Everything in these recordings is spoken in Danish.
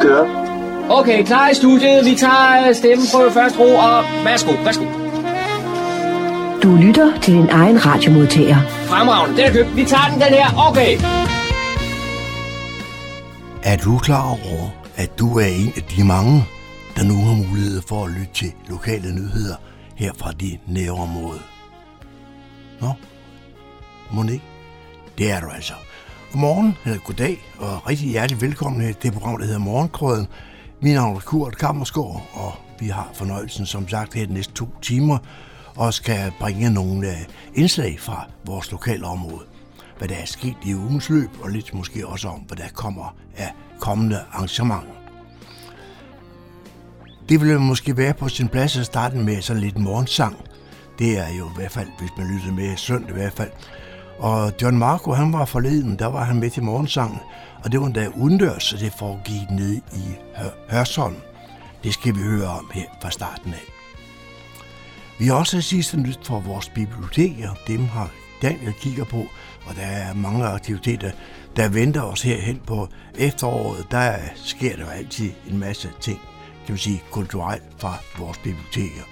Kører. Okay, klar i studiet. Vi tager stemmeprøve først ro, og værsgo, værsgo. Du lytter til din egen radiomodtager. Fremragende, den er købt. Vi tager den, den her. Okay. Er du klar over, at du er en af de mange, der nu har mulighed for at lytte til lokale nyheder her fra dit nærområde? Nå, må ikke? Det er du altså. Godmorgen, eller goddag, og rigtig hjertelig velkommen til det program, der hedder Morgenkrøden. Min navn er Kurt Kammersgaard, og vi har fornøjelsen, som sagt, her de næste to timer, og skal bringe nogle øh, indslag fra vores lokale område. Hvad der er sket i ugens løb, og lidt måske også om, hvad der kommer af kommende arrangementer. Det ville måske være på sin plads at starte med sådan lidt morgensang. Det er jo i hvert fald, hvis man lytter med søndag i hvert fald. Og John Marco, han var forleden, der var han med til morgensang, og det var endda udendørs, så det foregik nede i Hørsholm. Det skal vi høre om her fra starten af. Vi har også sidste nyt fra vores biblioteker. Dem har Daniel kigger på, og der er mange aktiviteter, der venter os herhen på efteråret. Der sker der jo altid en masse ting, kan man sige, kulturelt fra vores biblioteker.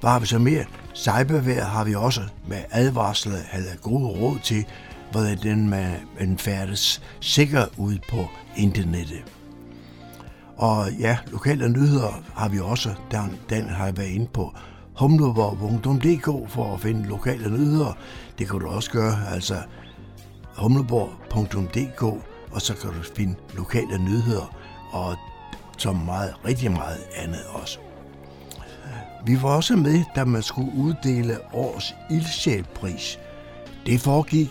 Hvad har vi så mere? Cybervær har vi også med advarsler eller gode råd til, hvordan den man færdes sikker ud på internettet. Og ja, lokale nyheder har vi også, den, den har jeg været inde på humleborg.dk for at finde lokale nyheder. Det kan du også gøre, altså humleborg.dk, og så kan du finde lokale nyheder, og så meget, rigtig meget andet også. Vi var også med, da man skulle uddele års ildsjælpris. Det foregik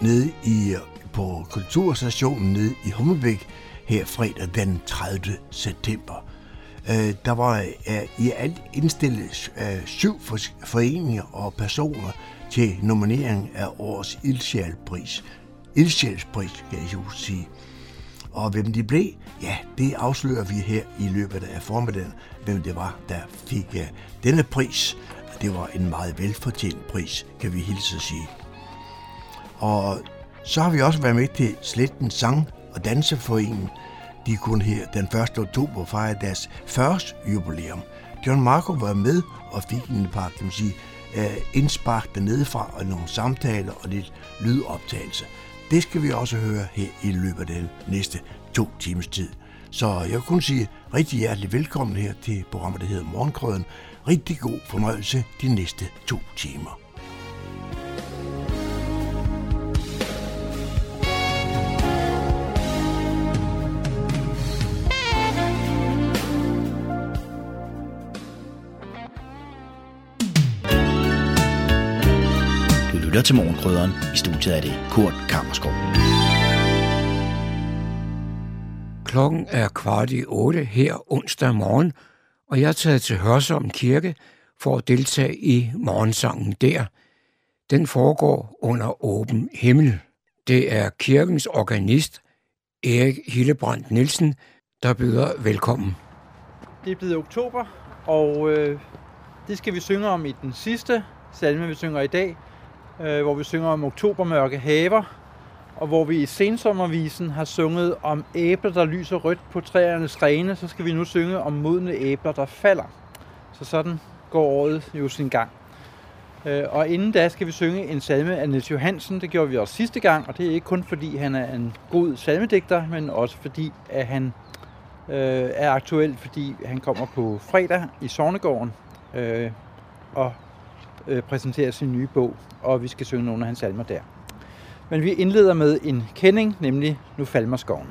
nede i, på Kulturstationen nede i Hummelbæk her fredag den 30. september. Øh, der var øh, i alt indstillet øh, syv foreninger og personer til nominering af årets ildsjælpris. Ildsjælpris, kan jeg jo sige. Og hvem de blev, ja, det afslører vi her i løbet af formiddagen, hvem det var, der fik uh, denne pris. Det var en meget velfortjent pris, kan vi hilse at sige. Og så har vi også været med til Sletten Sang- og Danseforeningen. De kunne her den 1. oktober fejre deres første jubilæum. John Marco var med og fik en par, kan man sige, øh, indspark dernede fra, og nogle samtaler og lidt lydoptagelse. Det skal vi også høre her i løbet af den næste to timers tid. Så jeg kunne sige rigtig hjertelig velkommen her til programmet, der hedder Morgenkrøden. Rigtig god fornøjelse de næste to timer. Lytter til Morgenkrydderen. I studiet er det Kurt Kammerskov. Klokken er kvart i otte her onsdag morgen, og jeg er taget til Hørsholm Kirke for at deltage i morgensangen der. Den foregår under åben himmel. Det er kirkens organist, Erik Hillebrandt Nielsen, der byder velkommen. Det er blevet oktober, og øh, det skal vi synge om i den sidste salme, vi synger i dag, øh, hvor vi synger om oktobermørke haver, og hvor vi i sensommervisen har sunget om æbler, der lyser rødt på træernes grene, så skal vi nu synge om modne æbler, der falder. Så sådan går året jo sin gang. Øh, og inden da skal vi synge en salme af Niels Johansen. Det gjorde vi også sidste gang, og det er ikke kun fordi han er en god salmedigter, men også fordi at han øh, er aktuel, fordi han kommer på fredag i Sognegården øh, og øh, præsenterer sin nye bog, og vi skal synge nogle af hans salmer der. Men vi indleder med en kending, nemlig Nu falmer skoven.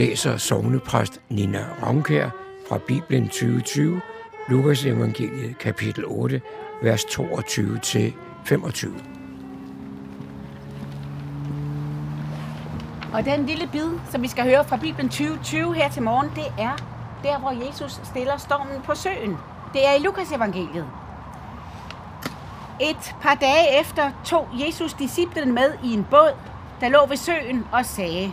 Læser sovnepræst Nina Ravnkær fra Bibelen 2020, Lukas evangeliet kapitel 8, vers 22 til 25. Og den lille bid, som vi skal høre fra Bibelen 2020 her til morgen, det er der, hvor Jesus stiller stormen på søen. Det er i Lukas evangeliet. Et par dage efter tog Jesus disciplen med i en båd, der lå ved søen og sagde,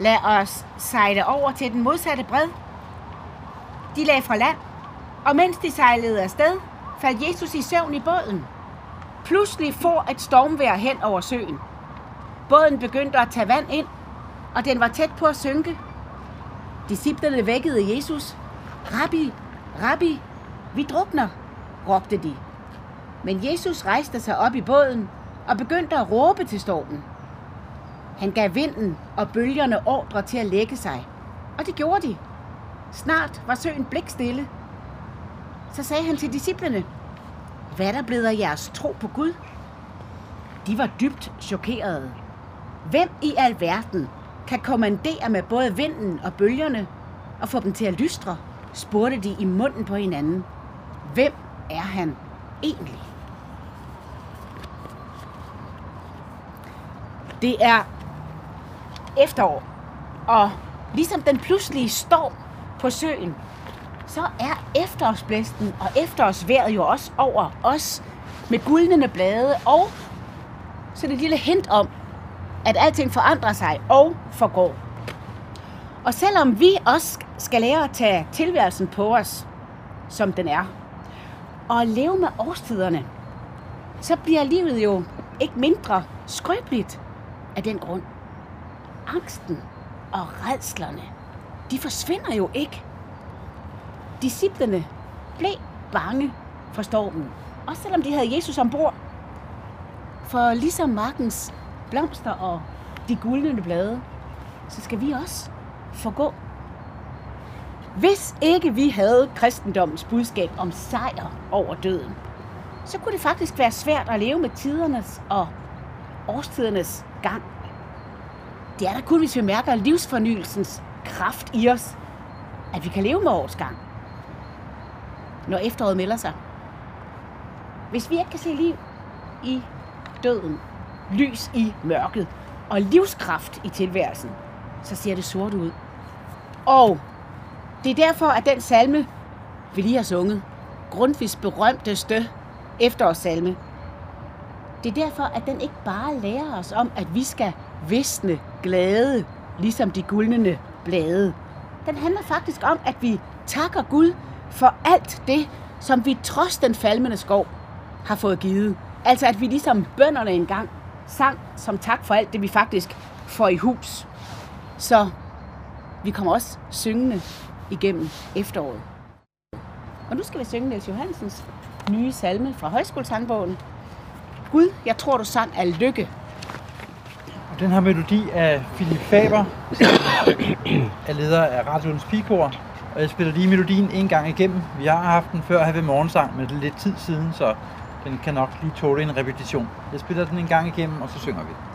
lad os sejle over til den modsatte bred. De lagde fra land, og mens de sejlede afsted, faldt Jesus i søvn i båden. Pludselig får et stormvejr hen over søen. Båden begyndte at tage vand ind, og den var tæt på at synke. Disciplerne vækkede Jesus. Rabbi, rabbi, vi drukner, råbte de. Men Jesus rejste sig op i båden og begyndte at råbe til stormen. Han gav vinden og bølgerne ordre til at lægge sig, og det gjorde de. Snart var søen blikstille. Så sagde han til disciplene, hvad er der blevet af jeres tro på Gud? De var dybt chokerede. Hvem i alverden kan kommandere med både vinden og bølgerne og få dem til at lystre, spurgte de i munden på hinanden. Hvem er han egentlig? Det er efterår, og ligesom den pludselige storm på søen, så er efterårsblæsten og efterårsvejret jo også over os med guldnende blade og så det lille hint om, at alting forandrer sig og forgår. Og selvom vi også skal lære at tage tilværelsen på os, som den er, og leve med årstiderne, så bliver livet jo ikke mindre skrøbeligt af den grund. Angsten og redslerne, de forsvinder jo ikke. Disciplerne blev bange for stormen, også selvom de havde Jesus ombord. For ligesom markens blomster og de guldne blade, så skal vi også forgå. Hvis ikke vi havde kristendommens budskab om sejr over døden, så kunne det faktisk være svært at leve med tidernes og årstidernes gang. Det er da kun, hvis vi mærker livsfornyelsens kraft i os, at vi kan leve med årets gang, når efteråret melder sig. Hvis vi ikke kan se liv i døden, lys i mørket og livskraft i tilværelsen, så ser det sort ud. Og det er derfor, at den salme, vi lige har sunget, Grundtvigs berømteste efterårssalme, det er derfor, at den ikke bare lærer os om, at vi skal visne glade, ligesom de guldnende blade. Den handler faktisk om, at vi takker Gud for alt det, som vi trods den falmende skov har fået givet. Altså at vi ligesom bønderne engang sang som tak for alt det, vi faktisk får i hus. Så vi kommer også syngende igennem efteråret. Og nu skal vi synge Niels Johansens nye salme fra Højskolesangbogen. Gud, jeg tror, du sang af lykke. Og den her melodi af Philip Faber, som er leder af Radioens Pikor. Og jeg spiller lige melodien en gang igennem. Vi har haft den før her ved morgensang, men det er lidt tid siden, så den kan nok lige tåle en repetition. Jeg spiller den en gang igennem, og så synger vi.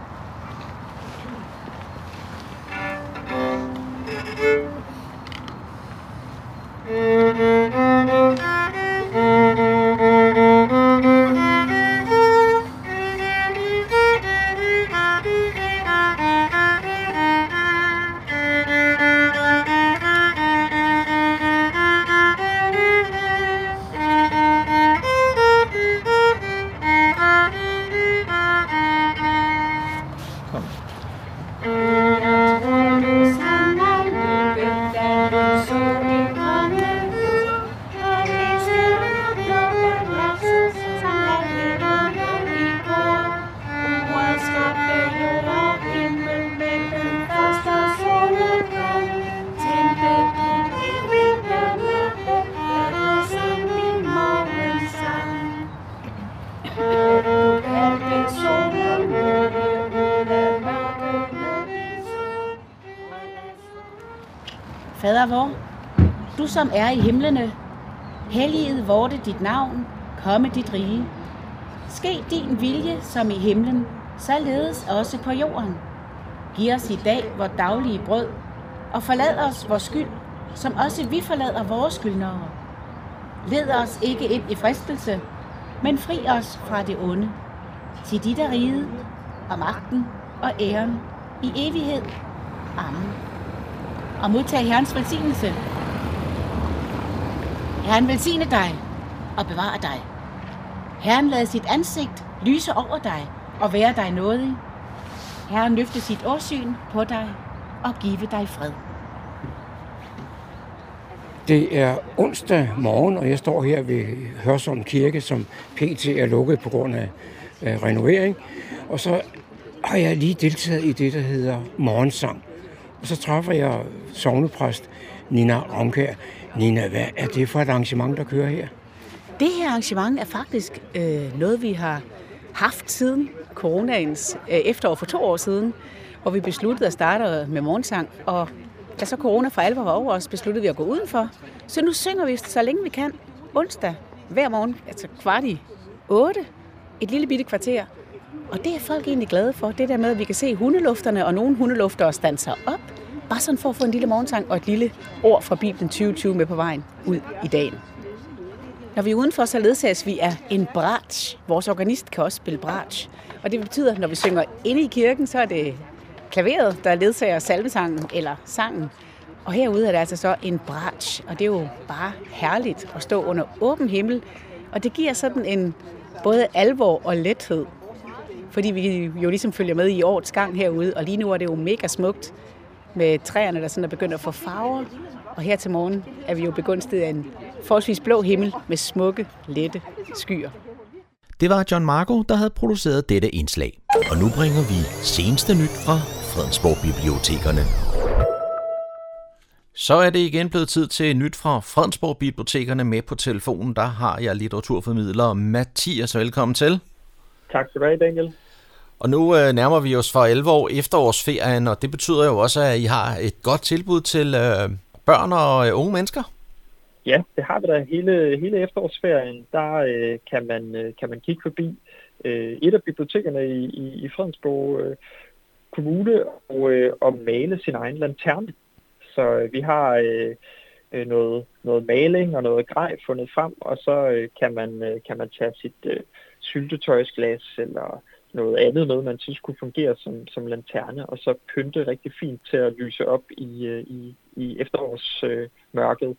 Som er i himlene, helliget vorte dit navn, komme dit rige. Ske din vilje som i himlen, således også på jorden. Giv os i dag vores daglige brød, og forlad os vores skyld, som også vi forlader vores skyldnere. Led os ikke ind i fristelse, men fri os fra det onde. Til dit er riget, og magten, og æren, i evighed. Amen. Og modtag Herrens velsignelse. Herren velsigne dig og bevare dig. Herren lad sit ansigt lyse over dig og være dig nådig. Herren løfte sit årsyn på dig og give dig fred. Det er onsdag morgen, og jeg står her ved Hørsholm Kirke, som pt. er lukket på grund af, øh, renovering. Og så har jeg lige deltaget i det, der hedder morgensang. Og så træffer jeg sovnepræst Nina Ramkær. Nina, hvad er det for et arrangement, der kører her? Det her arrangement er faktisk øh, noget, vi har haft siden coronaens øh, efterår for to år siden, hvor vi besluttede at starte med morgensang. Og da så corona for alvor var over os, besluttede vi at gå udenfor. Så nu synger vi så længe vi kan, onsdag, hver morgen, altså kvart i otte, et lille bitte kvarter. Og det er folk egentlig glade for, det der med, at vi kan se hundelufterne, og nogle hundelufter standser op, bare sådan for at få en lille morgensang og et lille ord fra Bibelen 2020 med på vejen ud i dagen. Når vi er udenfor, så ledsages vi af en bratsch. Vores organist kan også spille bratsch. Og det betyder, at når vi synger inde i kirken, så er det klaveret, der ledsager salmesangen eller sangen. Og herude er der altså så en bratsch, og det er jo bare herligt at stå under åben himmel. Og det giver sådan en både alvor og lethed. Fordi vi jo ligesom følger med i årets gang herude, og lige nu er det jo mega smukt med træerne, der sådan er begyndt at få farver. Og her til morgen er vi jo begunstiget af en forholdsvis blå himmel med smukke, lette skyer. Det var John Marco, der havde produceret dette indslag. Og nu bringer vi seneste nyt fra Fredensborg Bibliotekerne. Så er det igen blevet tid til nyt fra Fredensborg Bibliotekerne med på telefonen. Der har jeg litteraturformidler Mathias. Velkommen til. Tak skal du have, Daniel. Og nu øh, nærmer vi os for 11 år efterårsferien, og det betyder jo også, at I har et godt tilbud til øh, børn og øh, unge mennesker. Ja, det har vi da. Hele, hele efterårsferien, der øh, kan, man, øh, kan man kigge forbi øh, et af bibliotekerne i, i, i Fredensborg øh, Kommune og, øh, og male sin egen lanterne. Så øh, vi har øh, øh noget, noget maling og noget grej fundet frem, og så øh, kan, man, øh, kan man tage sit øh, syltetøjsglas eller noget andet med, man synes kunne fungere som, som lanterne, og så pynte rigtig fint til at lyse op i, øh, i, i efterårsmørket. Øh,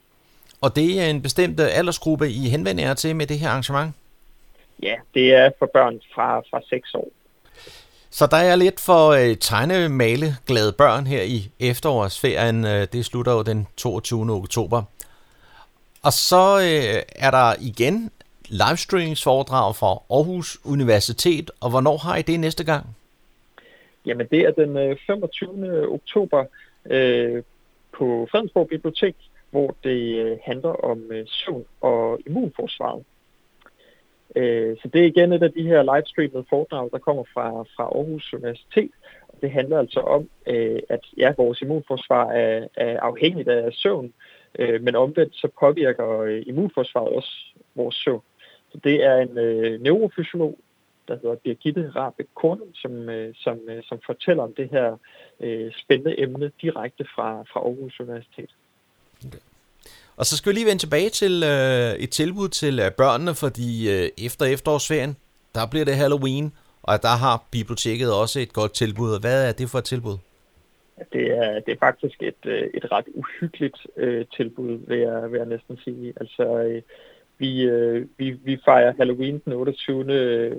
og det er en bestemt aldersgruppe, I henvender jer til med det her arrangement? Ja, det er for børn fra, fra 6 år. Så der er lidt for øh, tegnemale glade børn her i efterårsferien. Øh, det slutter jo den 22. oktober. Og så øh, er der igen livestreamingsforedrag fra Aarhus Universitet, og hvornår har I det næste gang? Jamen det er den øh, 25. Oktober øh, på Fredensborg Bibliotek, hvor det øh, handler om øh, søvn og immunforsvaret. Øh, så det er igen et af de her livestreamede foredrag, der kommer fra, fra Aarhus Universitet. Og det handler altså om, øh, at ja, vores immunforsvar er, er afhængigt af søvn, øh, men omvendt så påvirker øh, immunforsvaret også vores søvn. Så det er en øh, neurofysiolog, der hedder Birgitte Rabe Kornum, som, øh, som, øh, som fortæller om det her øh, spændende emne direkte fra, fra Aarhus Universitet. Okay. Og så skal vi lige vende tilbage til øh, et tilbud til øh, børnene, fordi øh, efter efterårsferien, der bliver det Halloween, og der har biblioteket også et godt tilbud. Hvad er det for et tilbud? Det er, det er faktisk et, øh, et ret uhyggeligt øh, tilbud, vil jeg, vil jeg næsten sige. Altså, øh, vi, øh, vi, vi fejrer Halloween den 28. Øh,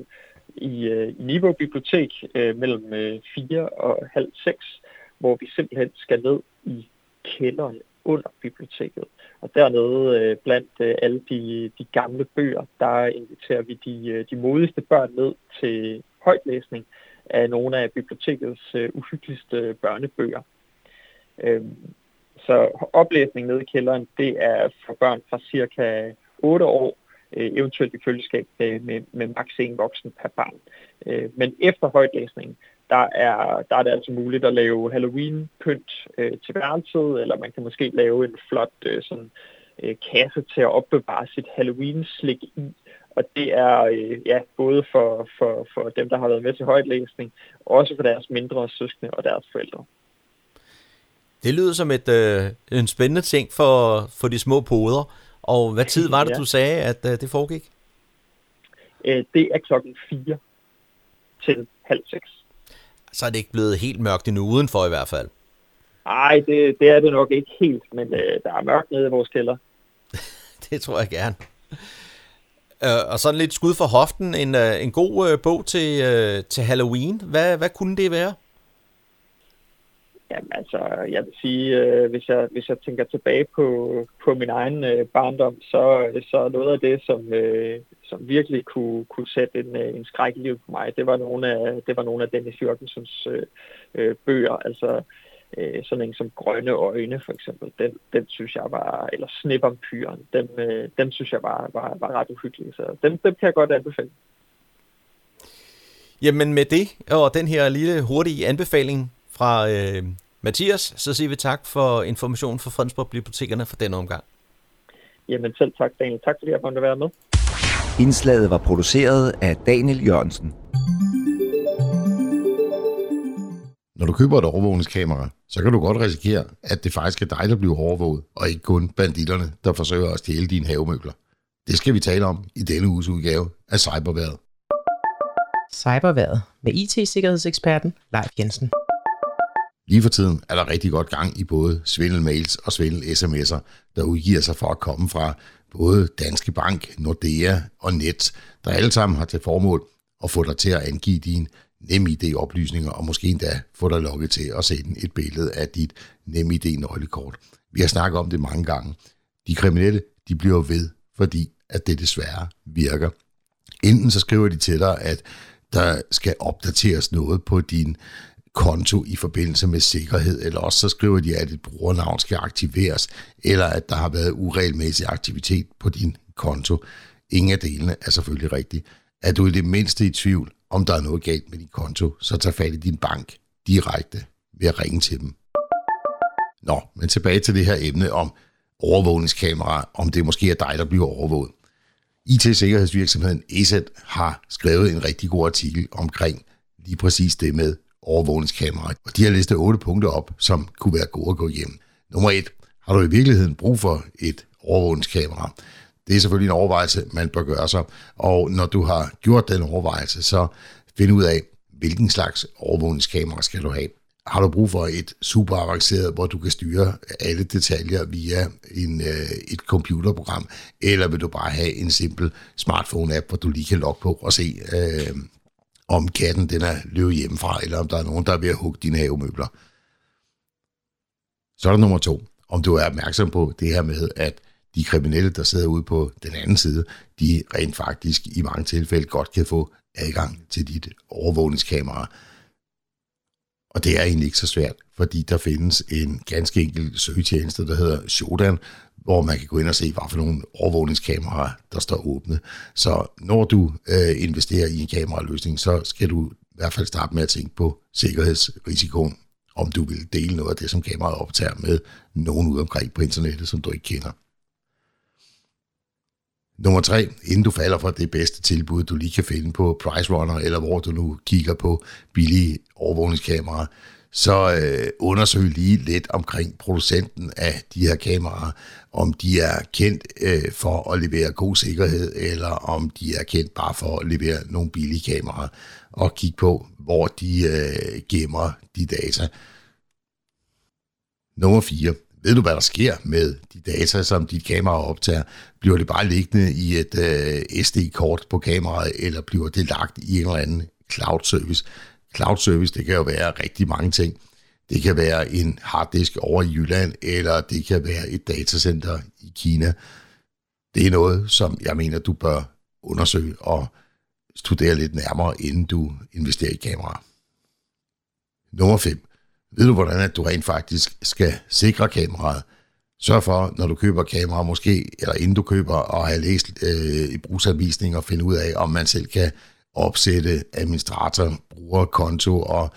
i, øh, i Niveau Bibliotek øh, mellem øh, 4 og halv 6, hvor vi simpelthen skal ned i kælderen under biblioteket. Og dernede øh, blandt øh, alle de, de gamle bøger, der inviterer vi de, øh, de modigste børn ned til højtlæsning af nogle af bibliotekets øh, uhyggeligste børnebøger. Øh, så oplæsning nede i kælderen, det er for børn fra cirka 8 år, øh, eventuelt i følgeskab med, med, med maks. en voksen per barn. Øh, men efter højtlæsningen, der er, der er det altså muligt at lave Halloween-pynt øh, til værelset, eller man kan måske lave en flot øh, sådan, øh, kasse til at opbevare sit Halloween-slik i. Og det er øh, ja, både for, for, for dem, der har været med til højtlæsning, og også for deres mindre søskende og deres forældre. Det lyder som et, øh, en spændende ting for, for de små poder. Og hvad tid var det, ja. du sagde, at øh, det foregik? Øh, det er klokken 4 til halv 6. Så er det ikke blevet helt mørkt endnu udenfor i hvert fald. Nej, det, det er det nok ikke helt, men øh, der er mørkt nede i vores kælder. det tror jeg gerne. Øh, og sådan lidt skud for hoften, en, øh, en god øh, bog til, øh, til Halloween. Hvad, hvad kunne det være? Jamen altså, jeg vil sige, øh, hvis, jeg, hvis jeg tænker tilbage på, på min egen øh, barndom, så, så noget af det, som, øh, som virkelig kunne, kunne sætte en, øh, en skræk i livet på mig, det var nogle af, det var nogle af Dennis Jørgensens øh, øh, bøger. Altså øh, sådan en som Grønne Øjne for eksempel, den, den synes jeg var, eller Snippampyren, den, øh, den synes jeg var, var, var ret uhyggelig, så dem, dem kan jeg godt anbefale. Jamen med det, og den her lille hurtige anbefaling fra øh, Mathias, så siger vi tak for informationen fra Fredensborg Bibliotekerne for denne omgang. Jamen selv tak, Daniel. Tak fordi jeg måtte være med. Indslaget var produceret af Daniel Jørgensen. Når du køber et overvågningskamera, så kan du godt risikere, at det faktisk er dig, der bliver overvåget, og ikke kun banditterne, der forsøger at stjæle dine havemøbler. Det skal vi tale om i denne uges udgave af Cyberværet. Cyberværet med IT-sikkerhedseksperten Leif Jensen. Lige for tiden er der rigtig godt gang i både svindelmails og svindel-sms'er, der udgiver sig for at komme fra både Danske Bank, Nordea og Net, der alle sammen har til formål at få dig til at angive din NemID-oplysninger, og måske endda få dig lukket til at sende et billede af dit NemID-nøglekort. Vi har snakket om det mange gange. De kriminelle, de bliver ved, fordi at det desværre virker. Enten så skriver de til dig, at der skal opdateres noget på din konto i forbindelse med sikkerhed, eller også så skriver de, at et brugernavn skal aktiveres, eller at der har været uregelmæssig aktivitet på din konto. Ingen af delene er selvfølgelig rigtigt. Er du i det mindste i tvivl, om der er noget galt med din konto, så tag fat i din bank direkte ved at ringe til dem. Nå, men tilbage til det her emne om overvågningskamera, om det måske er dig, der bliver overvåget. IT-sikkerhedsvirksomheden ESET har skrevet en rigtig god artikel omkring lige præcis det med overvågningskamera. Og de har listet otte punkter op, som kunne være gode at gå hjem. Nummer et, har du i virkeligheden brug for et overvågningskamera? Det er selvfølgelig en overvejelse, man bør gøre sig. Og når du har gjort den overvejelse, så find ud af, hvilken slags overvågningskamera skal du have. Har du brug for et super avanceret, hvor du kan styre alle detaljer via en, øh, et computerprogram, eller vil du bare have en simpel smartphone-app, hvor du lige kan logge på og se, øh, om katten den er løbet hjemmefra, eller om der er nogen, der er ved at hugge dine havemøbler. Så er der nummer to. Om du er opmærksom på det her med, at de kriminelle, der sidder ude på den anden side, de rent faktisk i mange tilfælde godt kan få adgang til dit overvågningskamera. Og det er egentlig ikke så svært, fordi der findes en ganske enkel søgetjeneste, der hedder Shodan, hvor man kan gå ind og se, hvad for nogle overvågningskameraer, der står åbne. Så når du øh, investerer i en kameraløsning, så skal du i hvert fald starte med at tænke på sikkerhedsrisikoen, om du vil dele noget af det, som kameraet optager med nogen ude omkring på internettet, som du ikke kender. Nummer tre, inden du falder for det bedste tilbud, du lige kan finde på Price Runner, eller hvor du nu kigger på billige overvågningskameraer, så øh, undersøg lige lidt omkring producenten af de her kameraer, om de er kendt øh, for at levere god sikkerhed, eller om de er kendt bare for at levere nogle billige kameraer, og kig på, hvor de øh, gemmer de data. Nummer 4. Ved du, hvad der sker med de data, som dit kamera optager? Bliver det bare liggende i et øh, SD-kort på kameraet, eller bliver det lagt i en eller anden cloud service? Cloud service, det kan jo være rigtig mange ting. Det kan være en harddisk over i Jylland, eller det kan være et datacenter i Kina. Det er noget, som jeg mener, du bør undersøge og studere lidt nærmere, inden du investerer i kamera. Nummer 5. Ved du, hvordan at du rent faktisk skal sikre kameraet? Sørg for, når du køber kamera, måske, eller inden du køber, og have læst øh, i brugsanvisning og finde ud af, om man selv kan opsætte administrator, brugerkonto og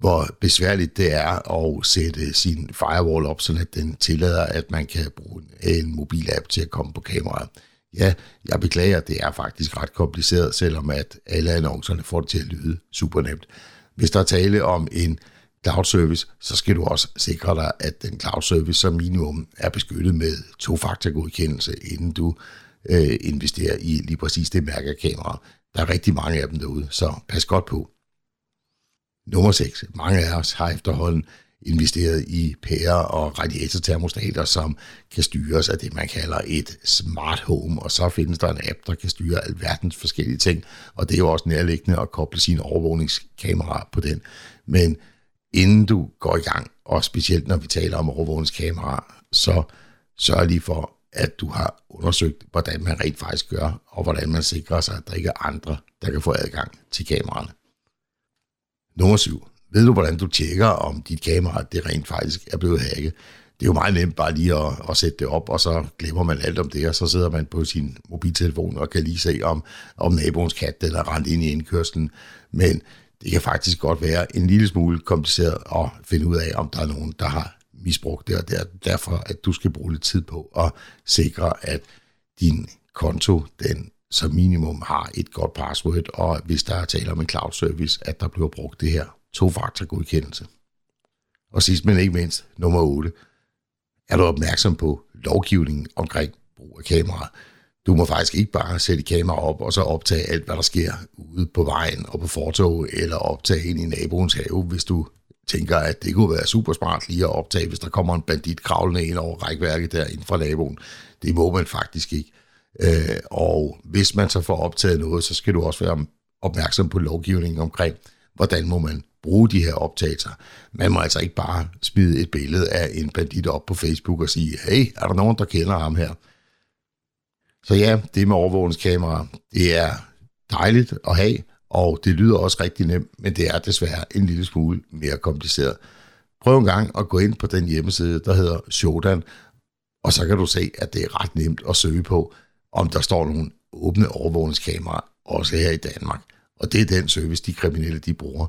hvor besværligt det er at sætte sin firewall op, så den tillader, at man kan bruge en mobilapp til at komme på kameraet. Ja, jeg beklager, det er faktisk ret kompliceret, selvom at alle annoncerne får det til at lyde super nemt. Hvis der er tale om en cloud service, så skal du også sikre dig, at den cloud service som minimum er beskyttet med to-faktor-godkendelse, inden du øh, investerer i lige præcis det mærke kamera. Der er rigtig mange af dem derude, så pas godt på. Nummer 6. Mange af os har efterhånden investeret i pærer og radiatortermostater, som kan styres af det, man kalder et smart home, og så findes der en app, der kan styre alverdens forskellige ting, og det er jo også nærliggende at koble sin overvågningskamera på den. Men inden du går i gang, og specielt når vi taler om overvågningskamera, så sørg lige for, at du har undersøgt, hvordan man rent faktisk gør, og hvordan man sikrer sig, at der ikke er andre, der kan få adgang til kameraerne. Nummer 7. Ved du, hvordan du tjekker, om dit kamera det rent faktisk er blevet hacket? Det er jo meget nemt bare lige at, at sætte det op, og så glemmer man alt om det, og så sidder man på sin mobiltelefon og kan lige se, om, om naboens kat den er rent ind i indkørslen. Men det kan faktisk godt være en lille smule kompliceret at finde ud af, om der er nogen, der har misbrugt det, og det er derfor, at du skal bruge lidt tid på at sikre, at din konto, den som minimum har et godt password, og hvis der er tale om en cloud service, at der bliver brugt det her to-faktor-godkendelse. Og sidst men ikke mindst, nummer 8, er du opmærksom på lovgivningen omkring brug af kameraer. Du må faktisk ikke bare sætte kamera op og så optage alt, hvad der sker ude på vejen og på fortog, eller optage ind i naboens have, hvis du tænker, at det kunne være super smart lige at optage, hvis der kommer en bandit kravlende ind over rækværket der inden fra naboen. Det må man faktisk ikke. Øh, og hvis man så får optaget noget, så skal du også være opmærksom på lovgivningen omkring, hvordan må man bruge de her optagelser. Man må altså ikke bare smide et billede af en bandit op på Facebook og sige, hey, er der nogen, der kender ham her? Så ja, det med overvågningskamera, det er dejligt at have, og det lyder også rigtig nemt, men det er desværre en lille smule mere kompliceret. Prøv en gang at gå ind på den hjemmeside, der hedder Shodan, og så kan du se, at det er ret nemt at søge på, om der står nogle åbne overvågningskameraer, også her i Danmark. Og det er den service, de kriminelle de bruger.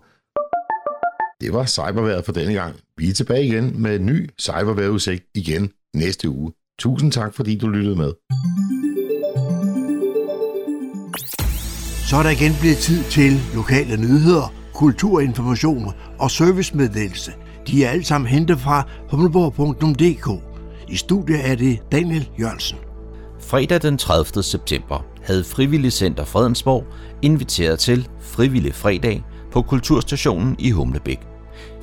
Det var cyberværet for denne gang. Vi er tilbage igen med en ny cyberværetudsigt igen næste uge. Tusind tak, fordi du lyttede med. Så er der igen blevet tid til lokale nyheder, kulturinformation og servicemeddelelse. De er alle sammen hentet fra humleborg.dk. I studiet er det Daniel Jørgensen. Fredag den 30. september havde Frivillig Center Fredensborg inviteret til Frivillig Fredag på Kulturstationen i Humlebæk.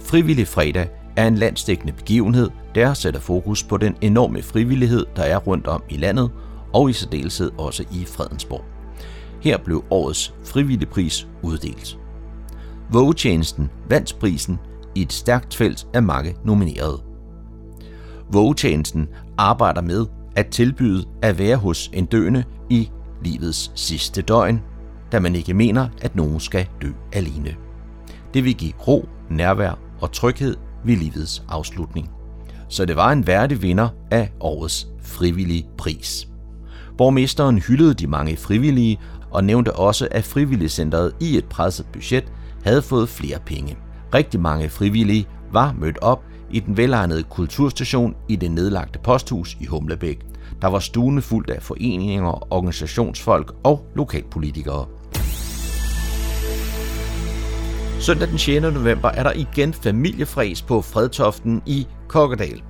Frivillig Fredag er en landsdækkende begivenhed, der sætter fokus på den enorme frivillighed, der er rundt om i landet, og i særdeleshed også i Fredensborg. Her blev årets frivillige pris uddelt. Vågetjenesten vandt prisen i et stærkt felt af mange nominerede. Vågetjenesten arbejder med at tilbyde at være hos en døende i livets sidste døgn, da man ikke mener, at nogen skal dø alene. Det vil give ro, nærvær og tryghed ved livets afslutning. Så det var en værdig vinder af årets frivillige pris. Borgmesteren hyldede de mange frivillige og nævnte også, at frivilligcentret i et presset budget havde fået flere penge. Rigtig mange frivillige var mødt op i den velegnede kulturstation i det nedlagte posthus i Humlebæk. Der var stuende fuldt af foreninger, organisationsfolk og lokalpolitikere. Søndag den 6. november er der igen familiefræs på Fredtoften i Kokkedal.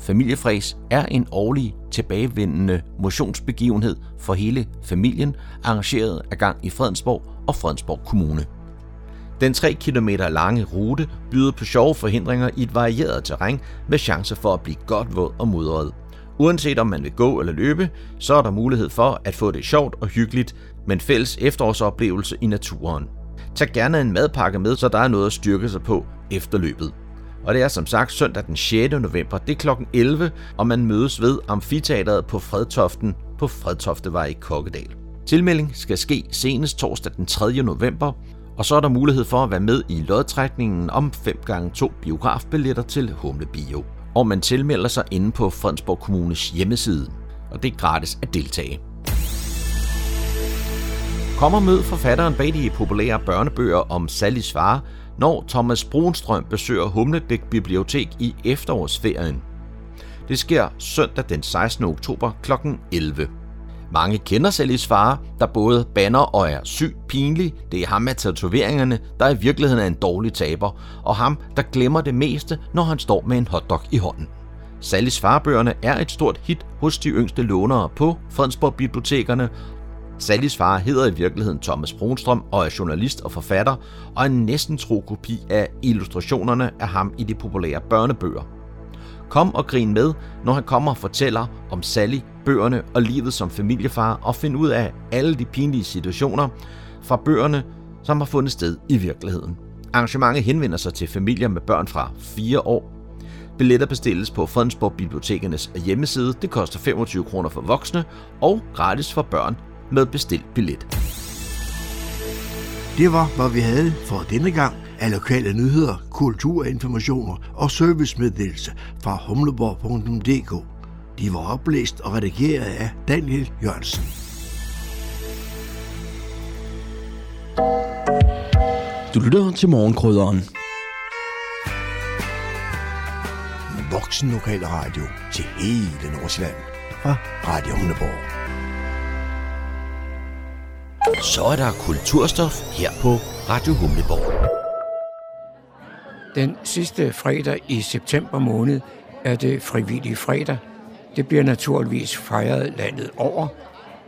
Familiefræs er en årlig tilbagevendende motionsbegivenhed for hele familien, arrangeret af gang i Fredensborg og Fredensborg Kommune. Den 3 km lange rute byder på sjove forhindringer i et varieret terræn med chance for at blive godt våd og mudret. Uanset om man vil gå eller løbe, så er der mulighed for at få det sjovt og hyggeligt men fælles efterårsoplevelse i naturen. Tag gerne en madpakke med, så der er noget at styrke sig på efter løbet. Og det er som sagt søndag den 6. november. Det er kl. 11, og man mødes ved Amfiteateret på Fredtoften på Fredtoftevej i Kokkedal. Tilmelding skal ske senest torsdag den 3. november, og så er der mulighed for at være med i lodtrækningen om 5x2 biografbilletter til Humle Bio. Og man tilmelder sig inde på Fredensborg Kommunes hjemmeside, og det er gratis at deltage. Kom og mød forfatteren bag de populære børnebøger om Sallys far, når Thomas Brunstrøm besøger Humlebæk Bibliotek i efterårsferien. Det sker søndag den 16. oktober kl. 11. Mange kender Sallys far, der både banner og er sygt pinlig. Det er ham med tatoveringerne, der i virkeligheden er en dårlig taber, og ham, der glemmer det meste, når han står med en hotdog i hånden. Sallys farbøgerne er et stort hit hos de yngste lånere på Fredensborg Bibliotekerne, Sallys far hedder i virkeligheden Thomas Brunstrøm og er journalist og forfatter, og en næsten tro kopi af illustrationerne af ham i de populære børnebøger. Kom og grin med, når han kommer og fortæller om Sally, bøgerne og livet som familiefar, og find ud af alle de pinlige situationer fra bøgerne, som har fundet sted i virkeligheden. Arrangementet henvender sig til familier med børn fra 4 år. Billetter bestilles på Fredensborg Bibliotekernes hjemmeside. Det koster 25 kroner for voksne og gratis for børn med bestilt billet. Det var, hvad vi havde for denne gang af lokale nyheder, kulturinformationer og servicemeddelelse fra humleborg.dk. De var oplæst og redigeret af Daniel Jørgensen. Du lytter til morgenkrydderen. Voksen lokal radio til hele Nordsjælland fra Radio Humleborg. Så er der kulturstof her på Radio Humleborg. Den sidste fredag i september måned er det frivillige fredag. Det bliver naturligvis fejret landet over.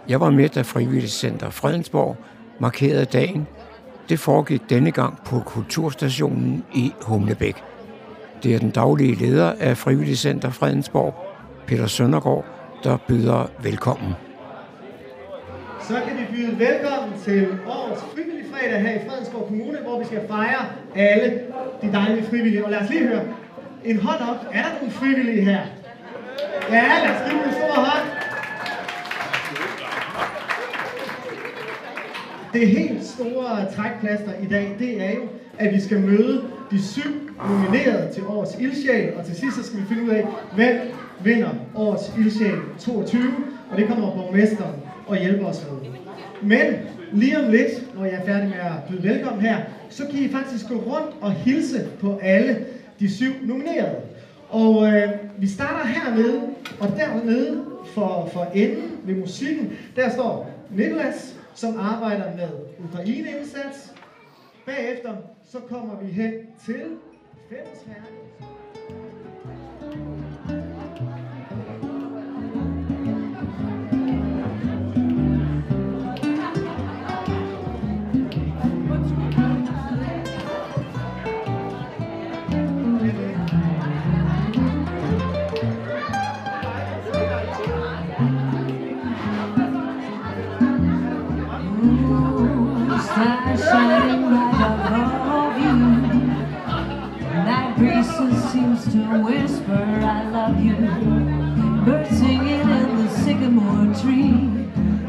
Jeg var med, da Frivilligcenter Fredensborg markerede dagen. Det foregik denne gang på Kulturstationen i Humlebæk. Det er den daglige leder af Frivilligcenter Fredensborg, Peter Søndergaard, der byder velkommen. Så kan vi byde velkommen til årets frivillige fredag her i Fredensborg Kommune, hvor vi skal fejre alle de dejlige frivillige. Og lad os lige høre en hånd op. Er der nogle frivillige her? Ja, lad os give dem en stor hånd. Det helt store trækplaster i dag, det er jo, at vi skal møde de syv nominerede til årets ildsjæl, og til sidst så skal vi finde ud af, hvem vinder årets ildsjæl 22, og det kommer borgmesteren og hjælpe os med. Men lige om lidt, når jeg er færdig med at byde velkommen her, så kan I faktisk gå rundt og hilse på alle de syv nominerede. Og øh, vi starter hernede, og dernede for, for enden ved musikken, der står Niklas, som arbejder med Ukraine-indsats. Bagefter så kommer vi hen til fællesværket. Shining right above you. Night breezes seems to whisper, I love you. Birds singing in the sycamore tree.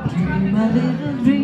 Dream a little dream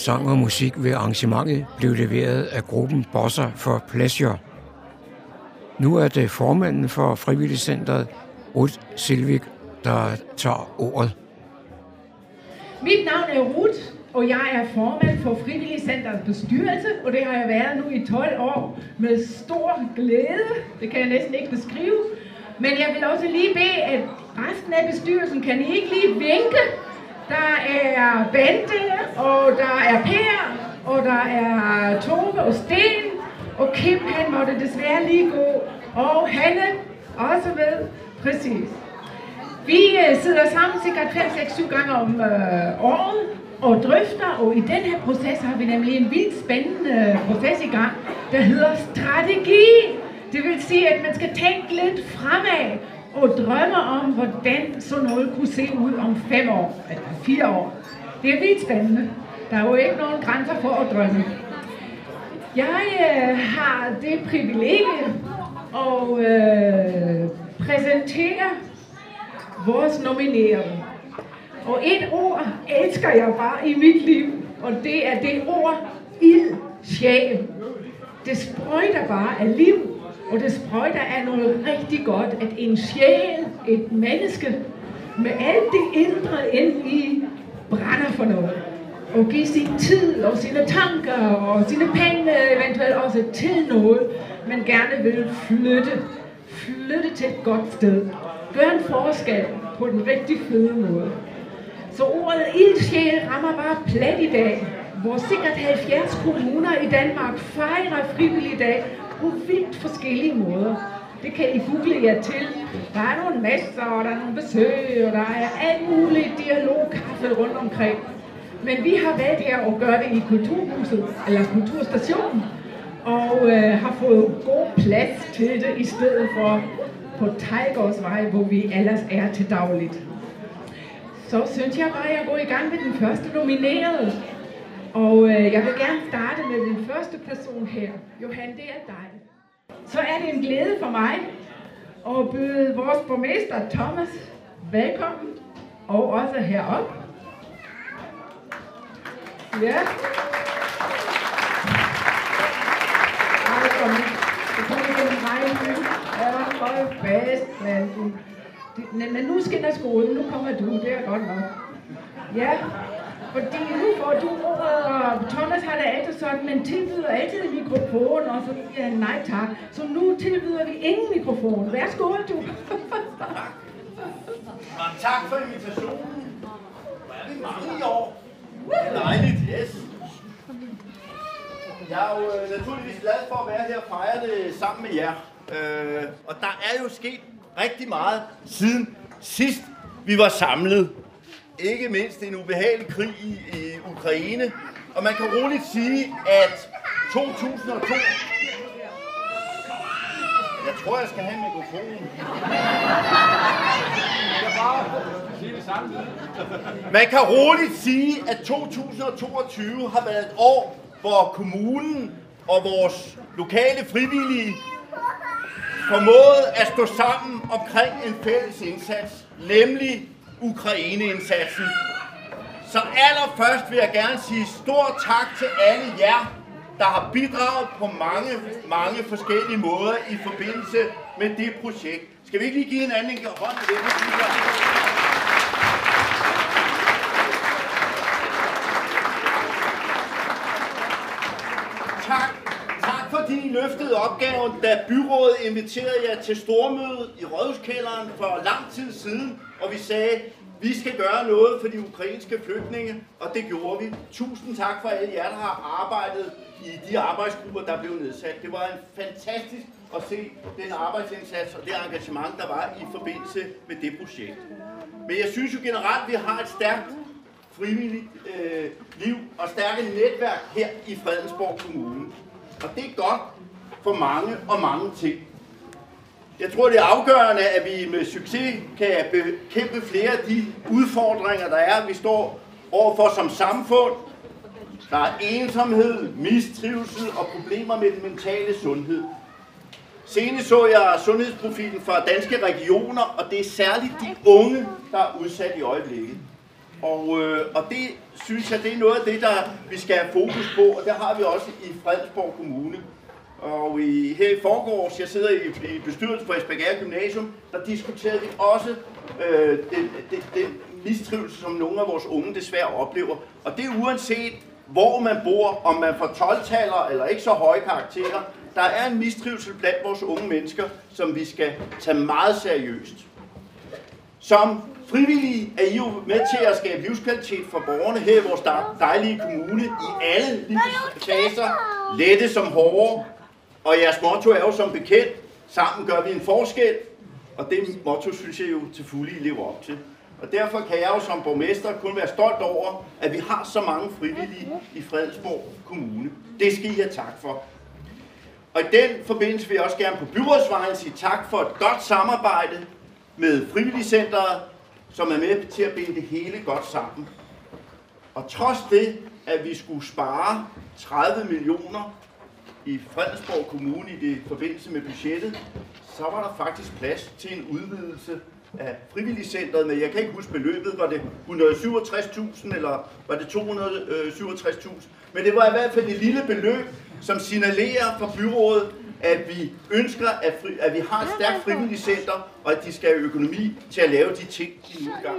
Sang og musik ved arrangementet blev leveret af gruppen Bosser for Pleasure. Nu er det formanden for Frivilligcentret, Ruth Silvik, der tager ordet. Mit navn er Ruth, og jeg er formand for Frivilligcenterets bestyrelse, og det har jeg været nu i 12 år med stor glæde. Det kan jeg næsten ikke beskrive. Men jeg vil også lige bede, at resten af bestyrelsen kan I ikke lige vinke. Der er Bente, og der er Per, og der er Tove og Sten, og Kim han måtte desværre lige gå, og Hanne også med. Præcis. Vi øh, sidder sammen sikkert 5-6-7 gange om øh, året og drøfter, og i den her proces har vi nemlig en vildt spændende øh, proces i gang, der hedder strategi. Det vil sige, at man skal tænke lidt fremad og drømmer om, hvordan sådan noget kunne se ud om fem år, eller fire år. Det er vildt spændende. Der er jo ikke nogen grænser for at drømme. Jeg øh, har det privilegie at øh, præsentere vores nominerede. Og et ord elsker jeg bare i mit liv, og det er det ord ild, sjæl. Det sprøjter bare af liv og det sprøjter er noget rigtig godt, at en sjæl, et menneske, med alt det indre ind i, brænder for noget. Og give sin tid og sine tanker og sine penge eventuelt også til noget, man gerne vil flytte. Flytte til et godt sted. Gør en forskel på den rigtig fede måde. Så ordet ildsjæl rammer bare plet i dag, hvor sikkert 70 kommuner i Danmark fejrer frivillig dag på vidt forskellige måder. Det kan I google jer til. Der er nogle masser, og der er nogle besøg, og der er alt muligt dialogkaffe rundt omkring. Men vi har været her at gøre det i Kulturhuset, eller Kulturstationen, og øh, har fået god plads til det, i stedet for på Tejgårdsvej, hvor vi ellers er til dagligt. Så synes jeg bare, at jeg går i gang med den første nominerede. Og øh, jeg vil gerne starte med den første person her. Johan, det er dig. Så er det en glæde for mig at byde vores borgmester Thomas velkommen, og også herop. Ja. Velkommen. Det kommer igennem regnbyen. Ja, hold fast, manden. Men men nu skinner skolen, nu kommer du, det er godt nok. Ja, fordi nu får du ordet, og Thomas har det altid sådan, men tilbyder altid en mikrofon, og så siger han nej tak. Så nu tilbyder vi ingen mikrofon. Værsgo, du. Og tak for invitationen. Hvor er vi mange i år. Det er dejligt, yes. Jeg er jo øh, naturligvis glad for at være her og fejre det sammen med jer. Øh, og der er jo sket rigtig meget siden sidst vi var samlet. Ikke mindst en ubehagelig krig i, i Ukraine. Og man kan roligt sige, at 2002... Jeg tror, jeg skal have en mikrofon. Man kan roligt sige, at 2022 har været et år, hvor kommunen og vores lokale frivillige formåede at stå sammen omkring en fælles indsats, nemlig Ukraine-indsatsen. Så allerførst vil jeg gerne sige stor tak til alle jer, der har bidraget på mange, mange forskellige måder i forbindelse med det projekt. Skal vi ikke lige give en anden hånd til det? Tak. Tak fordi I løftede opgaven, da byrådet inviterede jer til stormøde i Rådhuskælderen for lang tid siden, og vi sagde, vi skal gøre noget for de ukrainske flygtninge, og det gjorde vi. Tusind tak for alle jer, der har arbejdet i de arbejdsgrupper, der blev nedsat. Det var en fantastisk at se den arbejdsindsats og det engagement, der var i forbindelse med det projekt. Men jeg synes jo generelt, at vi har et stærkt frivilligt øh, liv og stærke netværk her i Fredensborg Kommune. Og det er godt for mange og mange ting. Jeg tror, det er afgørende, at vi med succes kan bekæmpe flere af de udfordringer, der er, vi står overfor som samfund. Der er ensomhed, mistrivsel og problemer med den mentale sundhed. Senest så jeg sundhedsprofilen fra danske regioner, og det er særligt de unge, der er udsat i øjeblikket. Og, øh, og det synes jeg, det er noget af det, der vi skal have fokus på, og det har vi også i Fredensborg Kommune. Og i, her i forgårs, jeg sidder i, i bestyrelsen for Esbjerg Gymnasium, der diskuterede vi også øh, den, den, den mistrivsel, som nogle af vores unge desværre oplever. Og det er uanset, hvor man bor, om man får 12-taller eller ikke så høje karakterer. Der er en mistrivsel blandt vores unge mennesker, som vi skal tage meget seriøst. Som frivillige er I jo med til at skabe livskvalitet for borgerne her i vores dejlige kommune i alle livsfaser, lette som hårde. Og jeres motto er jo som bekendt, sammen gør vi en forskel, og det motto synes jeg jo til fulde I lever op til. Og derfor kan jeg jo som borgmester kun være stolt over, at vi har så mange frivillige i Fredensborg Kommune. Det skal I have tak for. Og i den forbindelse vil jeg også gerne på byrådsvejen sige tak for et godt samarbejde med Frivilligcenteret, som er med til at binde det hele godt sammen. Og trods det, at vi skulle spare 30 millioner i Fredensborg Kommune i det forbindelse med budgettet, så var der faktisk plads til en udvidelse af frivilligcentret, men jeg kan ikke huske beløbet, var det 167.000 eller var det 267.000? Men det var i hvert fald et lille beløb, som signalerer for byrådet, at vi ønsker, at, fri, at vi har et stærkt frivilligt center, og at de skal have økonomi til at lave de ting, de nu engang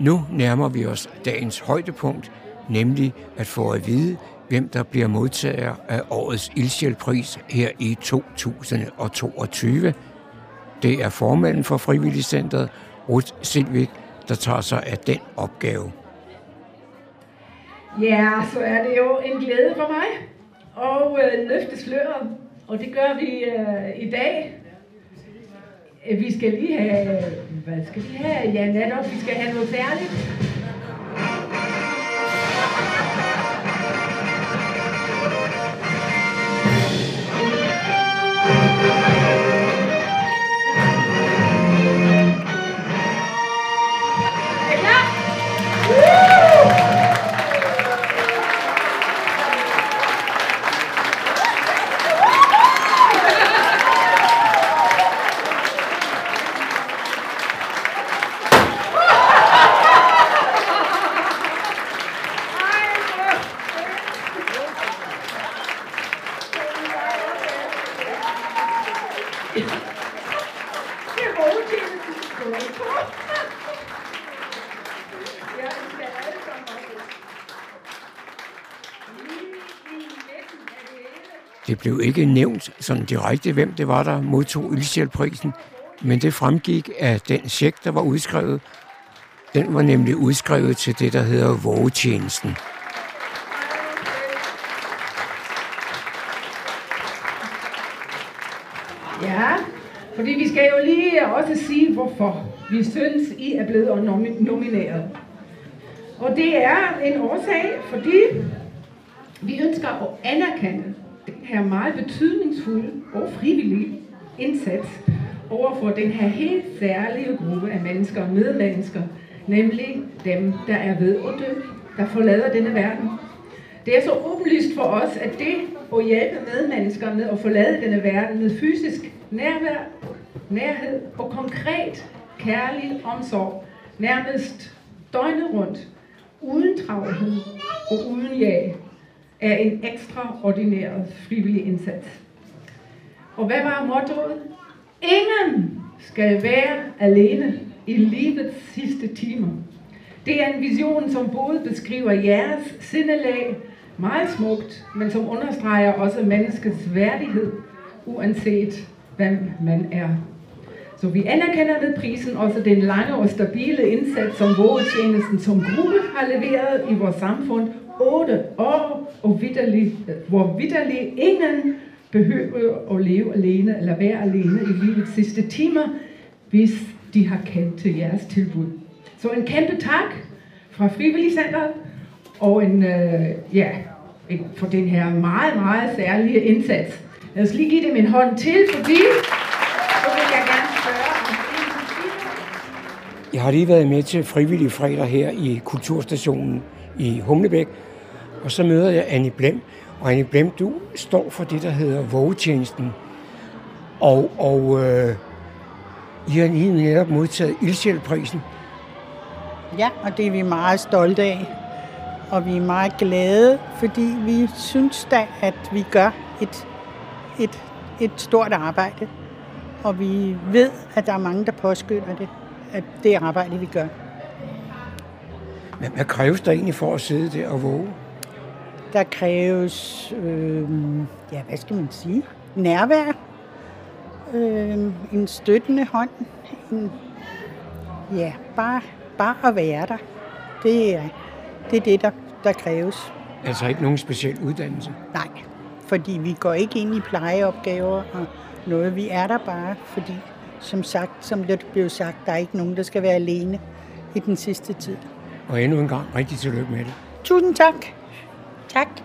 Nu nærmer vi os dagens højdepunkt, nemlig at få at vide, hvem der bliver modtager af årets ildsjælpris her i 2022. Det er formanden for Frivilligcentret, Ruth Silvik, der tager sig af den opgave. Ja, så er det jo en glæde for mig og øh, løfte sløret, og det gør vi øh, i dag. Vi skal lige have, hvad skal vi have? Ja, netop, vi skal have noget færdigt. Blev ikke nævnt sådan direkte, hvem det var, der modtog ildsjælprisen, men det fremgik af den check, der var udskrevet. Den var nemlig udskrevet til det, der hedder vågetjenesten. Ja, fordi vi skal jo lige også sige, hvorfor vi synes, I er blevet nomineret. Og det er en årsag, fordi vi ønsker at anerkende den her meget betydningsfulde og frivillige indsats over for den her helt særlige gruppe af mennesker, medmennesker, nemlig dem, der er ved at dø, der forlader denne verden. Det er så åbenlyst for os, at det at hjælpe medmennesker med at forlade denne verden med fysisk nærvær, nærhed og konkret kærlig omsorg, nærmest døgnet rundt, uden travlhed og uden jag, er en ekstraordinær frivillig indsats. Og hvad var mottoet? Ingen skal være alene i livets sidste timer. Det er en vision, som både beskriver jeres sindelag meget smukt, men som understreger også menneskets værdighed, uanset hvem man er. Så vi anerkender ved prisen også den lange og stabile indsats, som vågetjenesten som gruppe har leveret i vores samfund. Otte år, og vidderlig, hvor vidderlig ingen behøver at leve alene eller være alene i livets sidste timer, hvis de har kendt til jeres tilbud. Så en kæmpe tak fra Frivilligcenteret, og en, øh, ja, en, for den her meget, meget særlige indsats. Lad os lige give dem en hånd til, fordi så vil jeg gerne spørge, Jeg har lige været med til frivillig fredag her i Kulturstationen i Humlebæk, og så møder jeg Annie Blem. Og Annie Blem, du står for det, der hedder vågetjenesten. Og, og øh, I har lige netop modtaget ildsjælprisen. Ja, og det er vi meget stolte af. Og vi er meget glade, fordi vi synes da, at vi gør et, et, et stort arbejde. Og vi ved, at der er mange, der påskynder det, at det arbejde, vi gør. Men hvad kræves der egentlig for at sidde der og våge? Der kræves, øh, ja, hvad skal man sige, nærvær, øh, en støttende hånd, en, ja, bare, bare at være der. Det er det, er det der, der kræves. Altså ikke nogen speciel uddannelse? Nej, fordi vi går ikke ind i plejeopgaver og noget. Vi er der bare, fordi som sagt, som det blev sagt, der er ikke nogen, der skal være alene i den sidste tid. Og endnu en gang rigtig tillykke med det. Tusind tak. Tak.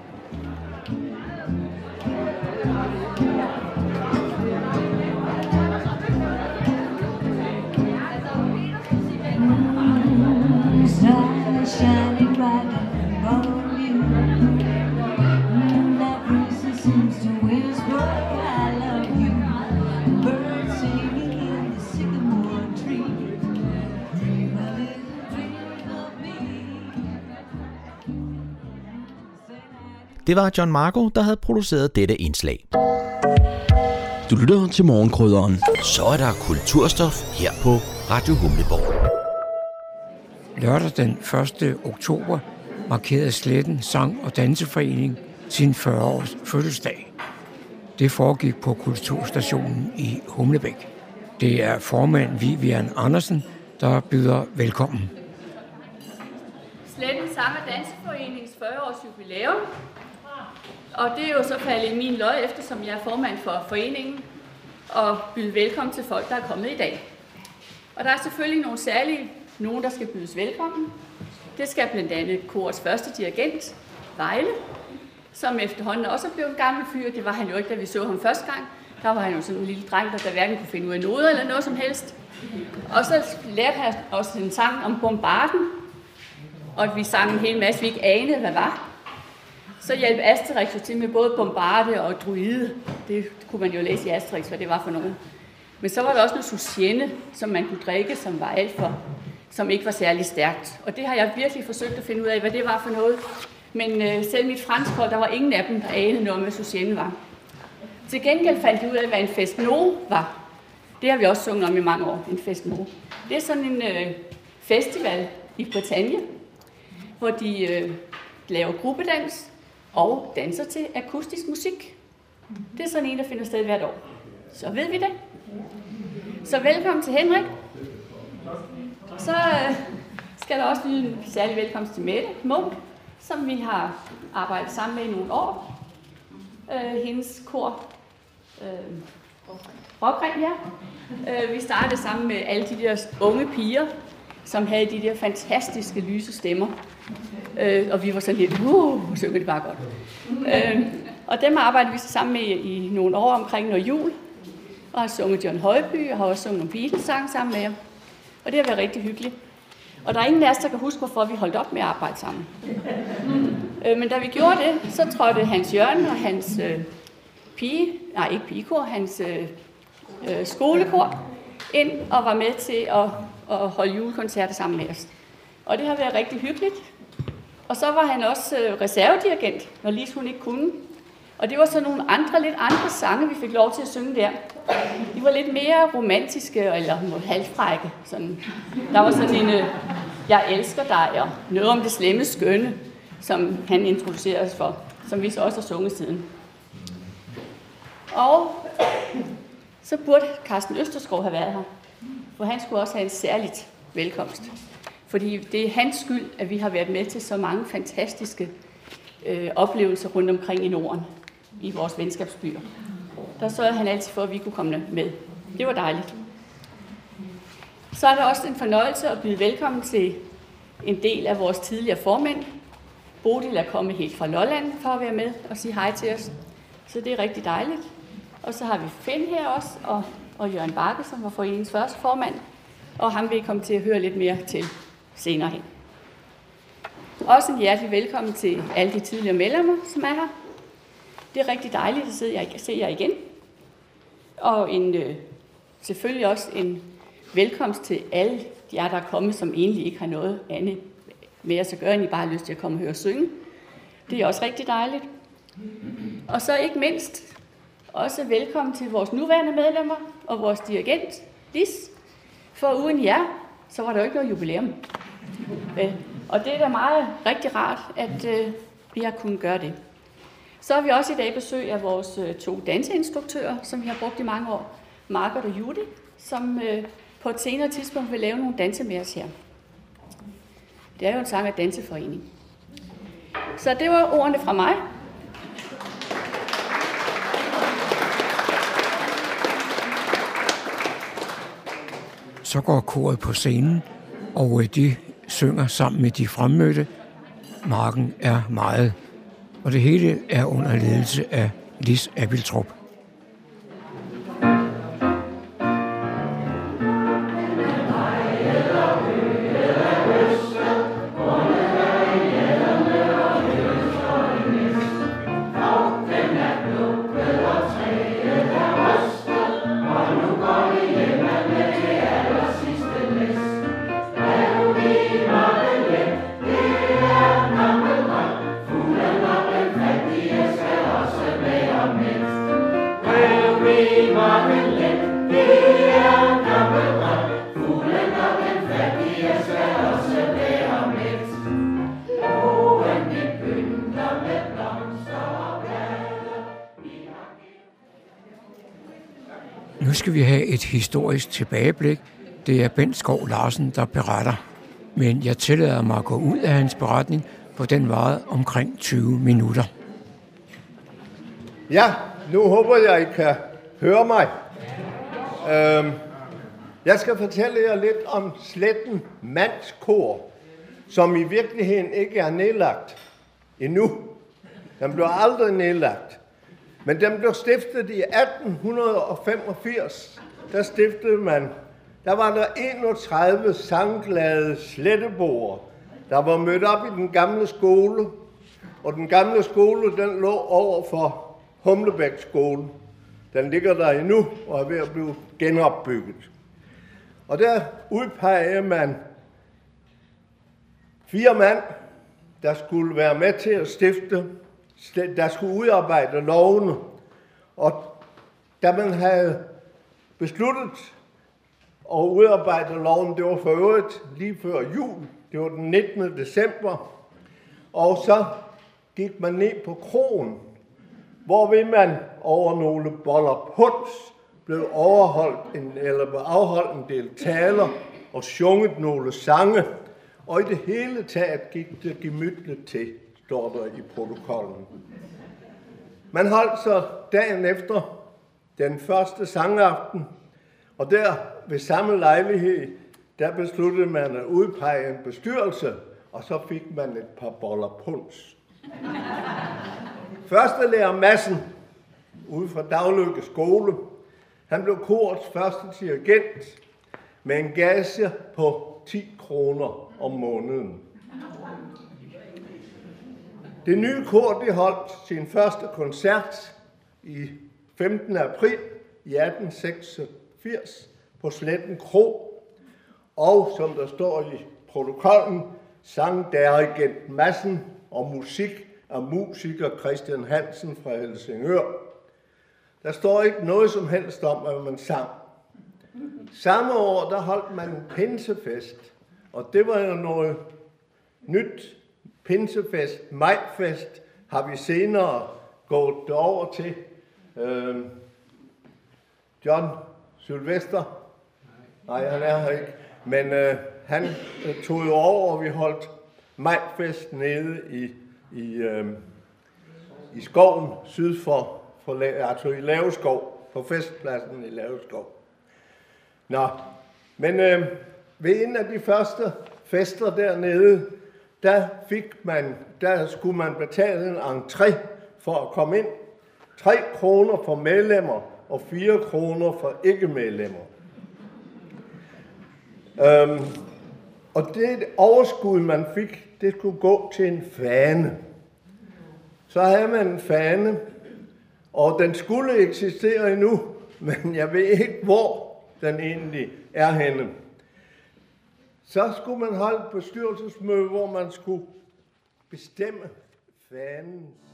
Stars Det var John Marco, der havde produceret dette indslag. Du lytter til morgenkrydderen. Så er der kulturstof her på Radio Humleborg. Lørdag den 1. oktober markerede Sletten Sang- og Danseforening sin 40-års fødselsdag. Det foregik på Kulturstationen i Humlebæk. Det er formand Vivian Andersen, der byder velkommen. Sletten Sang- og Danseforenings 40-års jubilæum. Og det er jo så faldet i min løg, eftersom jeg er formand for foreningen, og byde velkommen til folk, der er kommet i dag. Og der er selvfølgelig nogle særlige, nogen der skal bydes velkommen. Det skal blandt andet korets første dirigent, Vejle, som efterhånden også er blevet en gammel fyr. Det var han jo ikke, da vi så ham første gang. Der var han jo sådan en lille dreng, der, der hverken kunne finde ud af noget eller noget som helst. Og så lærte han også en sang om bombarden, og at vi sang en hel masse, vi ikke anede, hvad var. Så hjalp Asterix jo til med både bombarde og druide. Det kunne man jo læse i Asterix, hvad det var for nogen. Men så var der også noget sousienne, som man kunne drikke, som var alt for, som ikke var særlig stærkt. Og det har jeg virkelig forsøgt at finde ud af, hvad det var for noget. Men øh, selv mit franskhold, der var ingen af dem, der anede noget om, hvad sousienne var. Til gengæld fandt jeg ud af, hvad en fest no var. Det har vi også sunget om i mange år, en fest no. Det er sådan en øh, festival i Bretagne, hvor de øh, laver gruppedans og danser til akustisk musik. Det er sådan en, der finder sted hvert år. Så ved vi det. Så velkommen til Henrik. Så øh, skal der også lyde en særlig velkomst til Mette Munk, som vi har arbejdet sammen med i nogle år. Øh, hendes kor, øh, Rockring, ja. Øh, vi startede sammen med alle de der unge piger, som havde de der fantastiske lyse stemmer. Øh, og vi var sådan lidt, uh, synger det bare godt. Øh, og dem arbejdede vi så sammen med i nogle år omkring når jul. Og har sunget John Højby, og har også sunget nogle Beatles-sange sammen med ham. Og det har været rigtig hyggeligt. Og der er ingen af os, der kan huske, hvorfor vi holdt op med at arbejde sammen. Øh, men da vi gjorde det, så trådte Hans Jørgen og hans øh, pige, nej ikke pigekor, hans øh, øh skolekor ind og var med til at, og holde julekoncerter sammen med os. Og det har været rigtig hyggeligt. Og så var han også øh, reservedirigent, når Lise hun ikke kunne. Og det var så nogle andre, lidt andre sange, vi fik lov til at synge der. De var lidt mere romantiske, eller halvfrække. Sådan. Der var sådan en, øh, jeg elsker dig, og noget om det slemme skønne, som han introducerede os for, som vi så også har sunget siden. Og så burde Carsten Østerskov have været her, for han skulle også have en særligt velkomst. Fordi det er hans skyld, at vi har været med til så mange fantastiske øh, oplevelser rundt omkring i Norden, i vores venskabsbyer. Der sørgede han altid for, at vi kunne komme med. Det var dejligt. Så er det også en fornøjelse at byde velkommen til en del af vores tidligere formænd. Bodil er kommet helt fra Lolland for at være med og sige hej til os. Så det er rigtig dejligt. Og så har vi Finn her også, og, og Jørgen Bakke, som var foreningens første formand. Og ham vil I komme til at høre lidt mere til senere hen. Også en hjertelig velkommen til alle de tidligere medlemmer, som er her. Det er rigtig dejligt at se jer, se jer igen. Og en, øh, selvfølgelig også en velkomst til alle jer, der er kommet, som egentlig ikke har noget andet med at at gøre, end I bare har lyst til at komme og høre synge. Det er også rigtig dejligt. Og så ikke mindst også velkommen til vores nuværende medlemmer og vores dirigent, Lis. For uden jer, så var der jo ikke noget jubilæum. Øh, og det er da meget rigtig rart, at øh, vi har kunnet gøre det. Så har vi også i dag besøg af vores øh, to danseinstruktører, som vi har brugt i mange år. Margaret og Judy, som øh, på et senere tidspunkt vil lave nogle danse med os her. Det er jo en sang af danseforening. Så det var ordene fra mig. Så går koret på scenen, og øh, de synger sammen med de fremmødte. Marken er meget. Og det hele er under ledelse af Lis Abiltrup. Tilbageblik. Det er Bent Skov Larsen, der beretter. Men jeg tillader mig at gå ud af hans beretning, for den varede omkring 20 minutter. Ja, nu håber jeg, I kan høre mig. Øhm, jeg skal fortælle jer lidt om Sletten Mandskor, som i virkeligheden ikke er nedlagt endnu. Den blev aldrig nedlagt. Men den blev stiftet i 1885. Der stiftede man, der var der 31 sangglade sletteboer, der var mødt op i den gamle skole. Og den gamle skole, den lå over for Humlebæk skole. Den ligger der endnu og er ved at blive genopbygget. Og der udpegede man fire mand, der skulle være med til at stifte, der skulle udarbejde lovene. Og da man havde besluttet at udarbejde loven, det var for øvrigt lige før jul, det var den 19. december, og så gik man ned på krogen, hvor vil man over nogle boller puns blev overholdt en, eller blev afholdt en del taler og sunget nogle sange, og i det hele taget gik det gemytligt til, står der i protokollen. Man holdt så dagen efter den første sangaften, og der ved samme lejlighed, der besluttede man at udpege en bestyrelse, og så fik man et par boller punds. Første lærer Massen, ude fra Daglykke skole, han blev korets første dirigent med en gage på 10 kroner om måneden. Det nye kor det holdt sin første koncert i 15. april i 1886 på Sletten Kro. Og som der står i protokollen, sang dirigent Massen og musik af musiker Christian Hansen fra Helsingør. Der står ikke noget som helst om, hvad man sang. Samme år, der holdt man en pinsefest, og det var jo noget nyt. Pinsefest, majfest, har vi senere gået over til. Øh, John Sylvester, nej, han er her ikke, men øh, han øh, tog jo over, og vi holdt majfest nede i, i, øh, i skoven syd for, for altså i Laveskov, på festpladsen i Laveskov. Nå, men øh, ved en af de første fester dernede, der fik man, der skulle man betale en entré for at komme ind. 3 kroner for medlemmer og 4 kroner for ikke-medlemmer. Øhm, og det overskud, man fik, det skulle gå til en fane. Så havde man en fane, og den skulle eksistere endnu, men jeg ved ikke, hvor den egentlig er henne. Så skulle man holde et bestyrelsesmøde, hvor man skulle bestemme fanens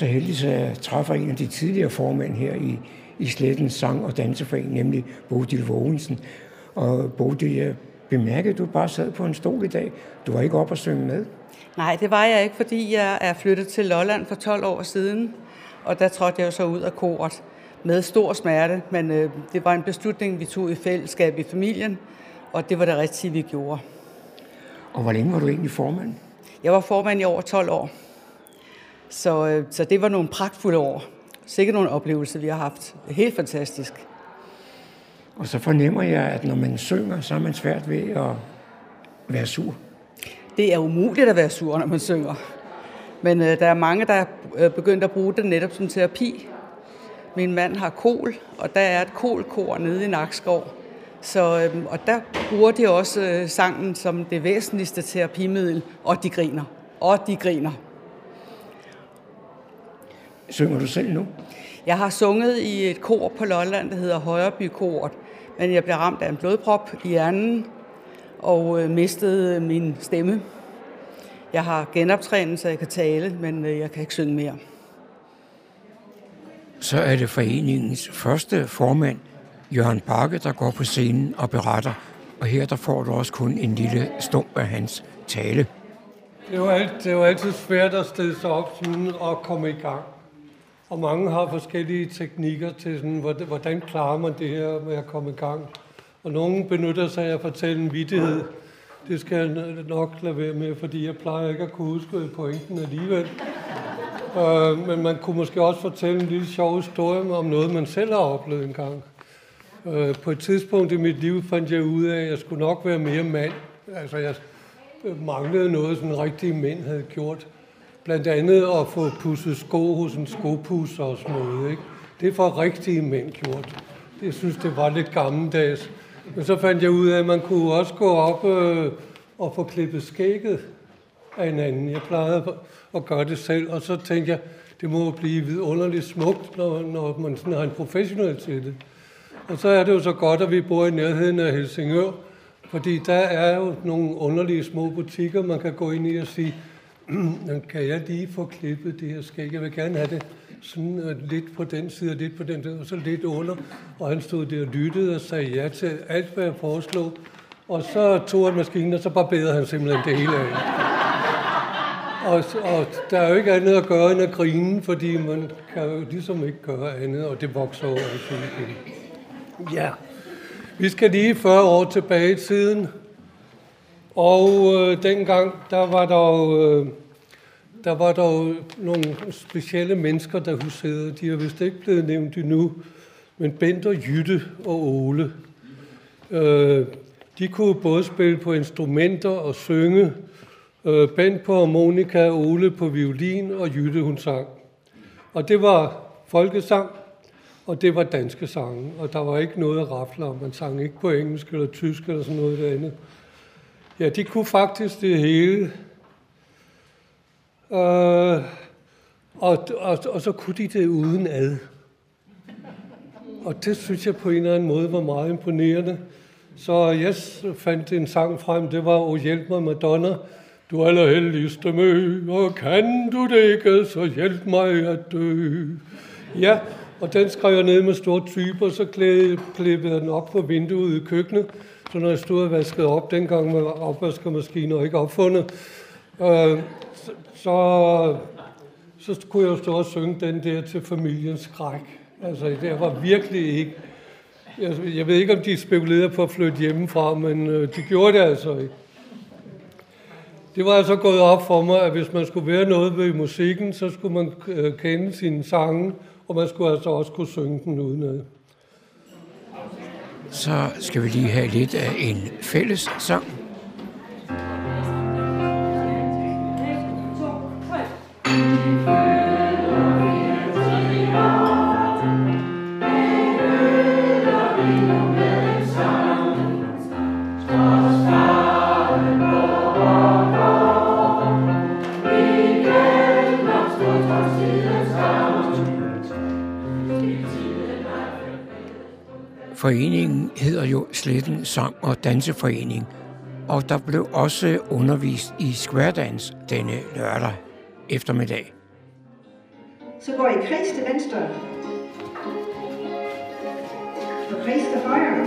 så så heldig, at jeg træffer en af de tidligere formænd her i, i Slettens Sang- og Danseforening, nemlig Bodil Vågensen. Og Bodil, jeg bemærkede, at du bare sad på en stol i dag. Du var ikke op og synge med. Nej, det var jeg ikke, fordi jeg er flyttet til Lolland for 12 år siden, og der trådte jeg jo så ud af koret. med stor smerte, men øh, det var en beslutning, vi tog i fællesskab i familien, og det var det rigtige, vi gjorde. Og hvor længe var du egentlig formand? Jeg var formand i over 12 år. Så, øh, så det var nogle pragtfulde år. Sikkert nogle oplevelser, vi har haft. Helt fantastisk. Og så fornemmer jeg, at når man synger, så er man svært ved at være sur. Det er umuligt at være sur, når man synger. Men øh, der er mange, der er øh, begyndt at bruge det netop som terapi. Min mand har kol, og der er et kolkor nede i Nakskov. Så, øh, og der bruger de også øh, sangen som det væsentligste terapimiddel, og de griner. Og de griner. Synger du selv nu? Jeg har sunget i et kor på Lolland, der hedder Højreby Kort, men jeg blev ramt af en blodprop i hjernen og øh, mistede min stemme. Jeg har genoptrænet, så jeg kan tale, men øh, jeg kan ikke synge mere. Så er det foreningens første formand, Jørgen Bakke, der går på scenen og beretter. Og her der får du også kun en lille stump af hans tale. Det er jo, alt, det jo altid svært at stille sig op sådan, og komme i gang. Og mange har forskellige teknikker til, sådan, hvordan, klarer man det her med at komme i gang. Og nogen benytter sig af at fortælle en vittighed. Det skal jeg nok lade være med, fordi jeg plejer ikke at kunne huske pointen alligevel. Øh, men man kunne måske også fortælle en lille sjov historie om noget, man selv har oplevet engang. Øh, på et tidspunkt i mit liv fandt jeg ud af, at jeg skulle nok være mere mand. Altså, jeg øh, manglede noget, som rigtige mænd havde gjort. Blandt andet at få pusset sko hos en skopusser og sådan noget. Ikke? Det er for rigtige mænd gjort. Jeg synes, det var lidt gammeldags. Men så fandt jeg ud af, at man kunne også gå op øh, og få klippet skægget af en anden. Jeg plejede at gøre det selv, og så tænkte jeg, det må blive vidunderligt smukt, når, når man sådan har en professionel til det. Og så er det jo så godt, at vi bor i nærheden af Helsingør, fordi der er jo nogle underlige små butikker, man kan gå ind i og sige, kan jeg lige få klippet det her skæg? Jeg vil gerne have det sådan øh, lidt på den side og lidt på den side, og så lidt under. Og han stod der og lyttede og sagde ja til alt, hvad jeg foreslog. Og så tog han maskinen, og så barberede han simpelthen det hele af. Og, og der er jo ikke andet at gøre end at grine, fordi man kan jo ligesom ikke gøre andet, og det vokser over i Ja, vi skal lige 40 år tilbage i tiden. Og øh, dengang, der var der øh, der var der jo nogle specielle mennesker, der huserede. De er vist ikke blevet nævnt endnu. Men Bent og Jytte og Ole, øh, de kunne både spille på instrumenter og synge. Øh, Bent på harmonika, Ole på violin og Jytte hun sang. Og det var folkesang, og det var danske sange. Og der var ikke noget at rafle om. Man sang ikke på engelsk eller tysk eller sådan noget andet. Ja, de kunne faktisk det hele. Øh, og, og, og så kunne de det uden ad. Og det synes jeg på en eller anden måde var meget imponerende. Så jeg fandt en sang frem, det var O hjælp mig Madonna. Du allerheldigste mø, og kan du det ikke, så hjælp mig at dø. Ja, og den skrev jeg ned med store typer, så klippede jeg den op på vinduet i køkkenet. Så når jeg stod og vaskede op, dengang med opvaskemaskiner ikke opfundet, øh, så, så kunne jeg jo stå og synge den der til familiens skræk. Altså, det var virkelig ikke... Jeg, jeg ved ikke, om de spekulerede på at flytte hjemmefra, men øh, de gjorde det altså ikke. Det var altså gået op for mig, at hvis man skulle være noget ved musikken, så skulle man øh, kende sine sange, og man skulle altså også kunne synge den udenad. Så skal vi lige have lidt af en fælles sang. Foreningen hedder jo Sletten Sang- og Danseforening, og der blev også undervist i square dance denne lørdag eftermiddag. Så går I kreds til venstre. Og kreds til højre.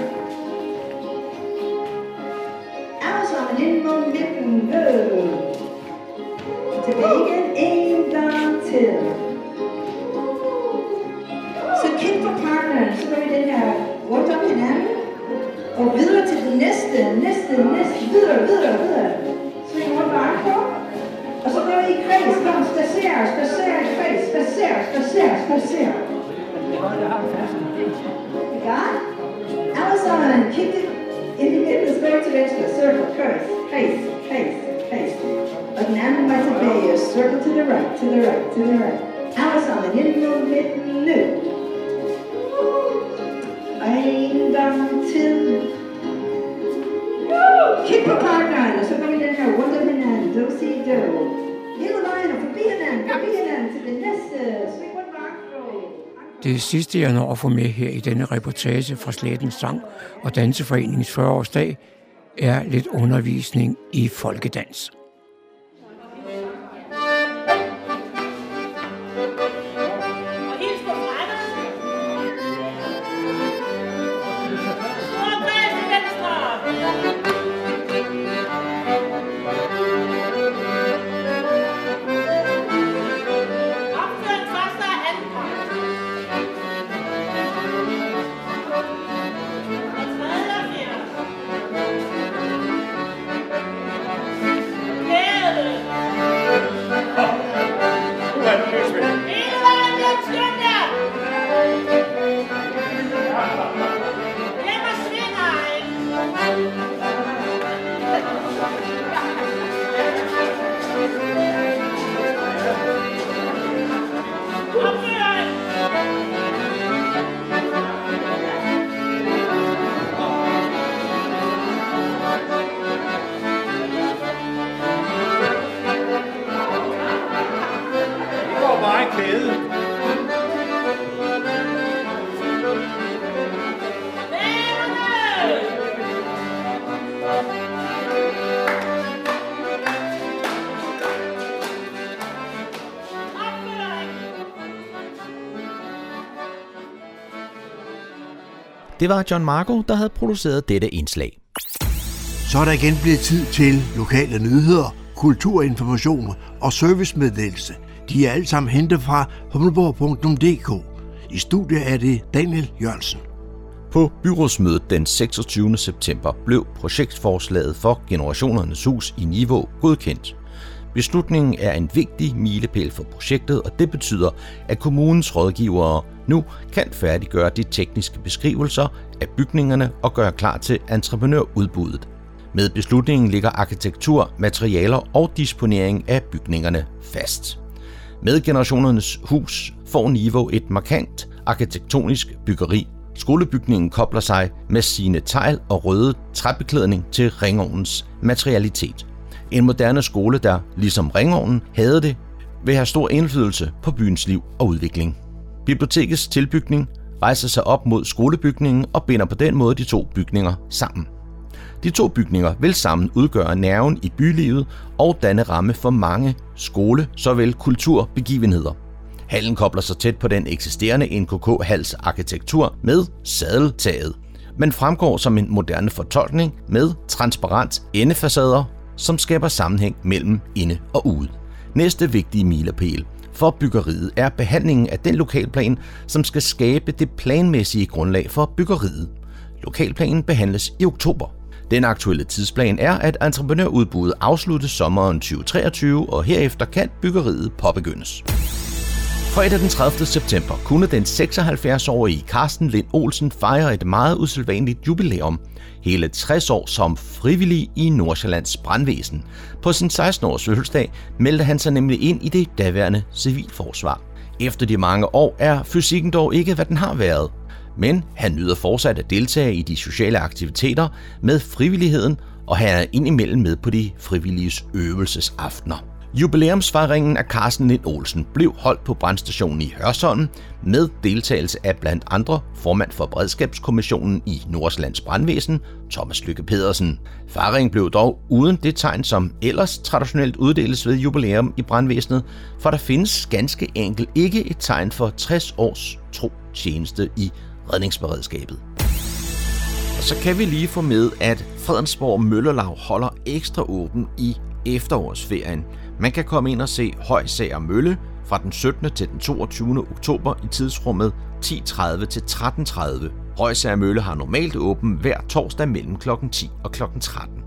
Alle sammen ind mod midten. Øh. Tilbage igen en gang til. listen, listen, listen, videre, videre, videre. Sving rundt med armkort. Og så går vi i kreds, kom, spacer, spacer, i kreds, spacer, spacer, spacer. Godt. Amazon, kick it ind i midten, skål til venstre, circle, kreds, kreds, kreds, kreds. Og den anden circle to the right, to the right, to the right. Amazon, ind i midten, Det sidste, jeg når at få med her i denne reportage fra Slætens Sang og Danseforeningens 40-årsdag, er lidt undervisning i folkedans. Det var John Marco, der havde produceret dette indslag. Så er der igen blevet tid til lokale nyheder, kulturinformation og servicemeddelelse. De er alle sammen hentet fra humleborg.dk. I studiet er det Daniel Jørgensen. På byrådsmødet den 26. september blev projektforslaget for Generationernes Hus i Niveau godkendt. Beslutningen er en vigtig milepæl for projektet, og det betyder, at kommunens rådgivere nu kan færdiggøre de tekniske beskrivelser af bygningerne og gøre klar til entreprenørudbuddet. Med beslutningen ligger arkitektur, materialer og disponering af bygningerne fast. Med Generationernes Hus får Nivo et markant arkitektonisk byggeri. Skolebygningen kobler sig med sine tegl og røde træbeklædning til ringovnens materialitet. En moderne skole, der ligesom ringovnen havde det, vil have stor indflydelse på byens liv og udvikling. Bibliotekets tilbygning rejser sig op mod skolebygningen og binder på den måde de to bygninger sammen. De to bygninger vil sammen udgøre nerven i bylivet og danne ramme for mange skole- såvel kulturbegivenheder. Hallen kobler sig tæt på den eksisterende NKK-hals arkitektur med sadeltaget, men fremgår som en moderne fortolkning med transparent endefacader, som skaber sammenhæng mellem inde og ude. Næste vigtige milepæl for byggeriet er behandlingen af den lokalplan, som skal skabe det planmæssige grundlag for byggeriet. Lokalplanen behandles i oktober. Den aktuelle tidsplan er, at entreprenørudbuddet afsluttes sommeren 2023, og herefter kan byggeriet påbegyndes. Fredag den 30. september kunne den 76-årige Carsten Lind Olsen fejre et meget usædvanligt jubilæum. Hele 60 år som frivillig i Nordsjællands brandvæsen. På sin 16-års fødselsdag meldte han sig nemlig ind i det daværende civilforsvar. Efter de mange år er fysikken dog ikke, hvad den har været. Men han nyder fortsat at deltage i de sociale aktiviteter med frivilligheden, og han er indimellem med på de frivilliges øvelsesaftener. Jubilæumsfejringen af Carsten Lind Olsen blev holdt på brandstationen i Hørsholm med deltagelse af blandt andre formand for Beredskabskommissionen i Nordslands Brandvæsen, Thomas Lykke Pedersen. Fejringen blev dog uden det tegn, som ellers traditionelt uddeles ved jubilæum i brandvæsenet, for der findes ganske enkelt ikke et tegn for 60 års tro tjeneste i redningsberedskabet. Og så kan vi lige få med, at Fredensborg Møllerlag holder ekstra åben i efterårsferien. Man kan komme ind og se Højsager Mølle fra den 17. til den 22. oktober i tidsrummet 10.30 til 13.30. Højsager Mølle har normalt åben hver torsdag mellem kl. 10 og kl. 13.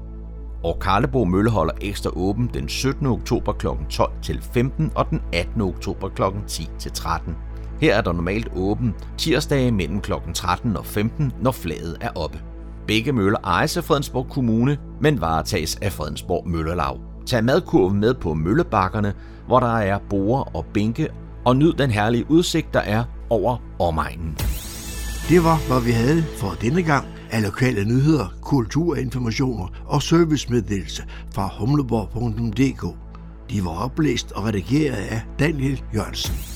og Karlebo Mølle holder ekstra åben den 17. oktober kl. 12 til 15 og den 18. oktober kl. 10 til 13. Her er der normalt åben tirsdage mellem kl. 13 og 15, når flaget er oppe. Begge møller ejes af Fredensborg Kommune, men varetages af Fredensborg Møllerlag. Tag madkurven med på møllebakkerne, hvor der er borer og bænke, og nyd den herlige udsigt, der er over omegnen. Det var, hvad vi havde for denne gang af lokale nyheder, kulturinformationer og servicemeddelelse fra humleborg.dk. De var oplæst og redigeret af Daniel Jørgensen.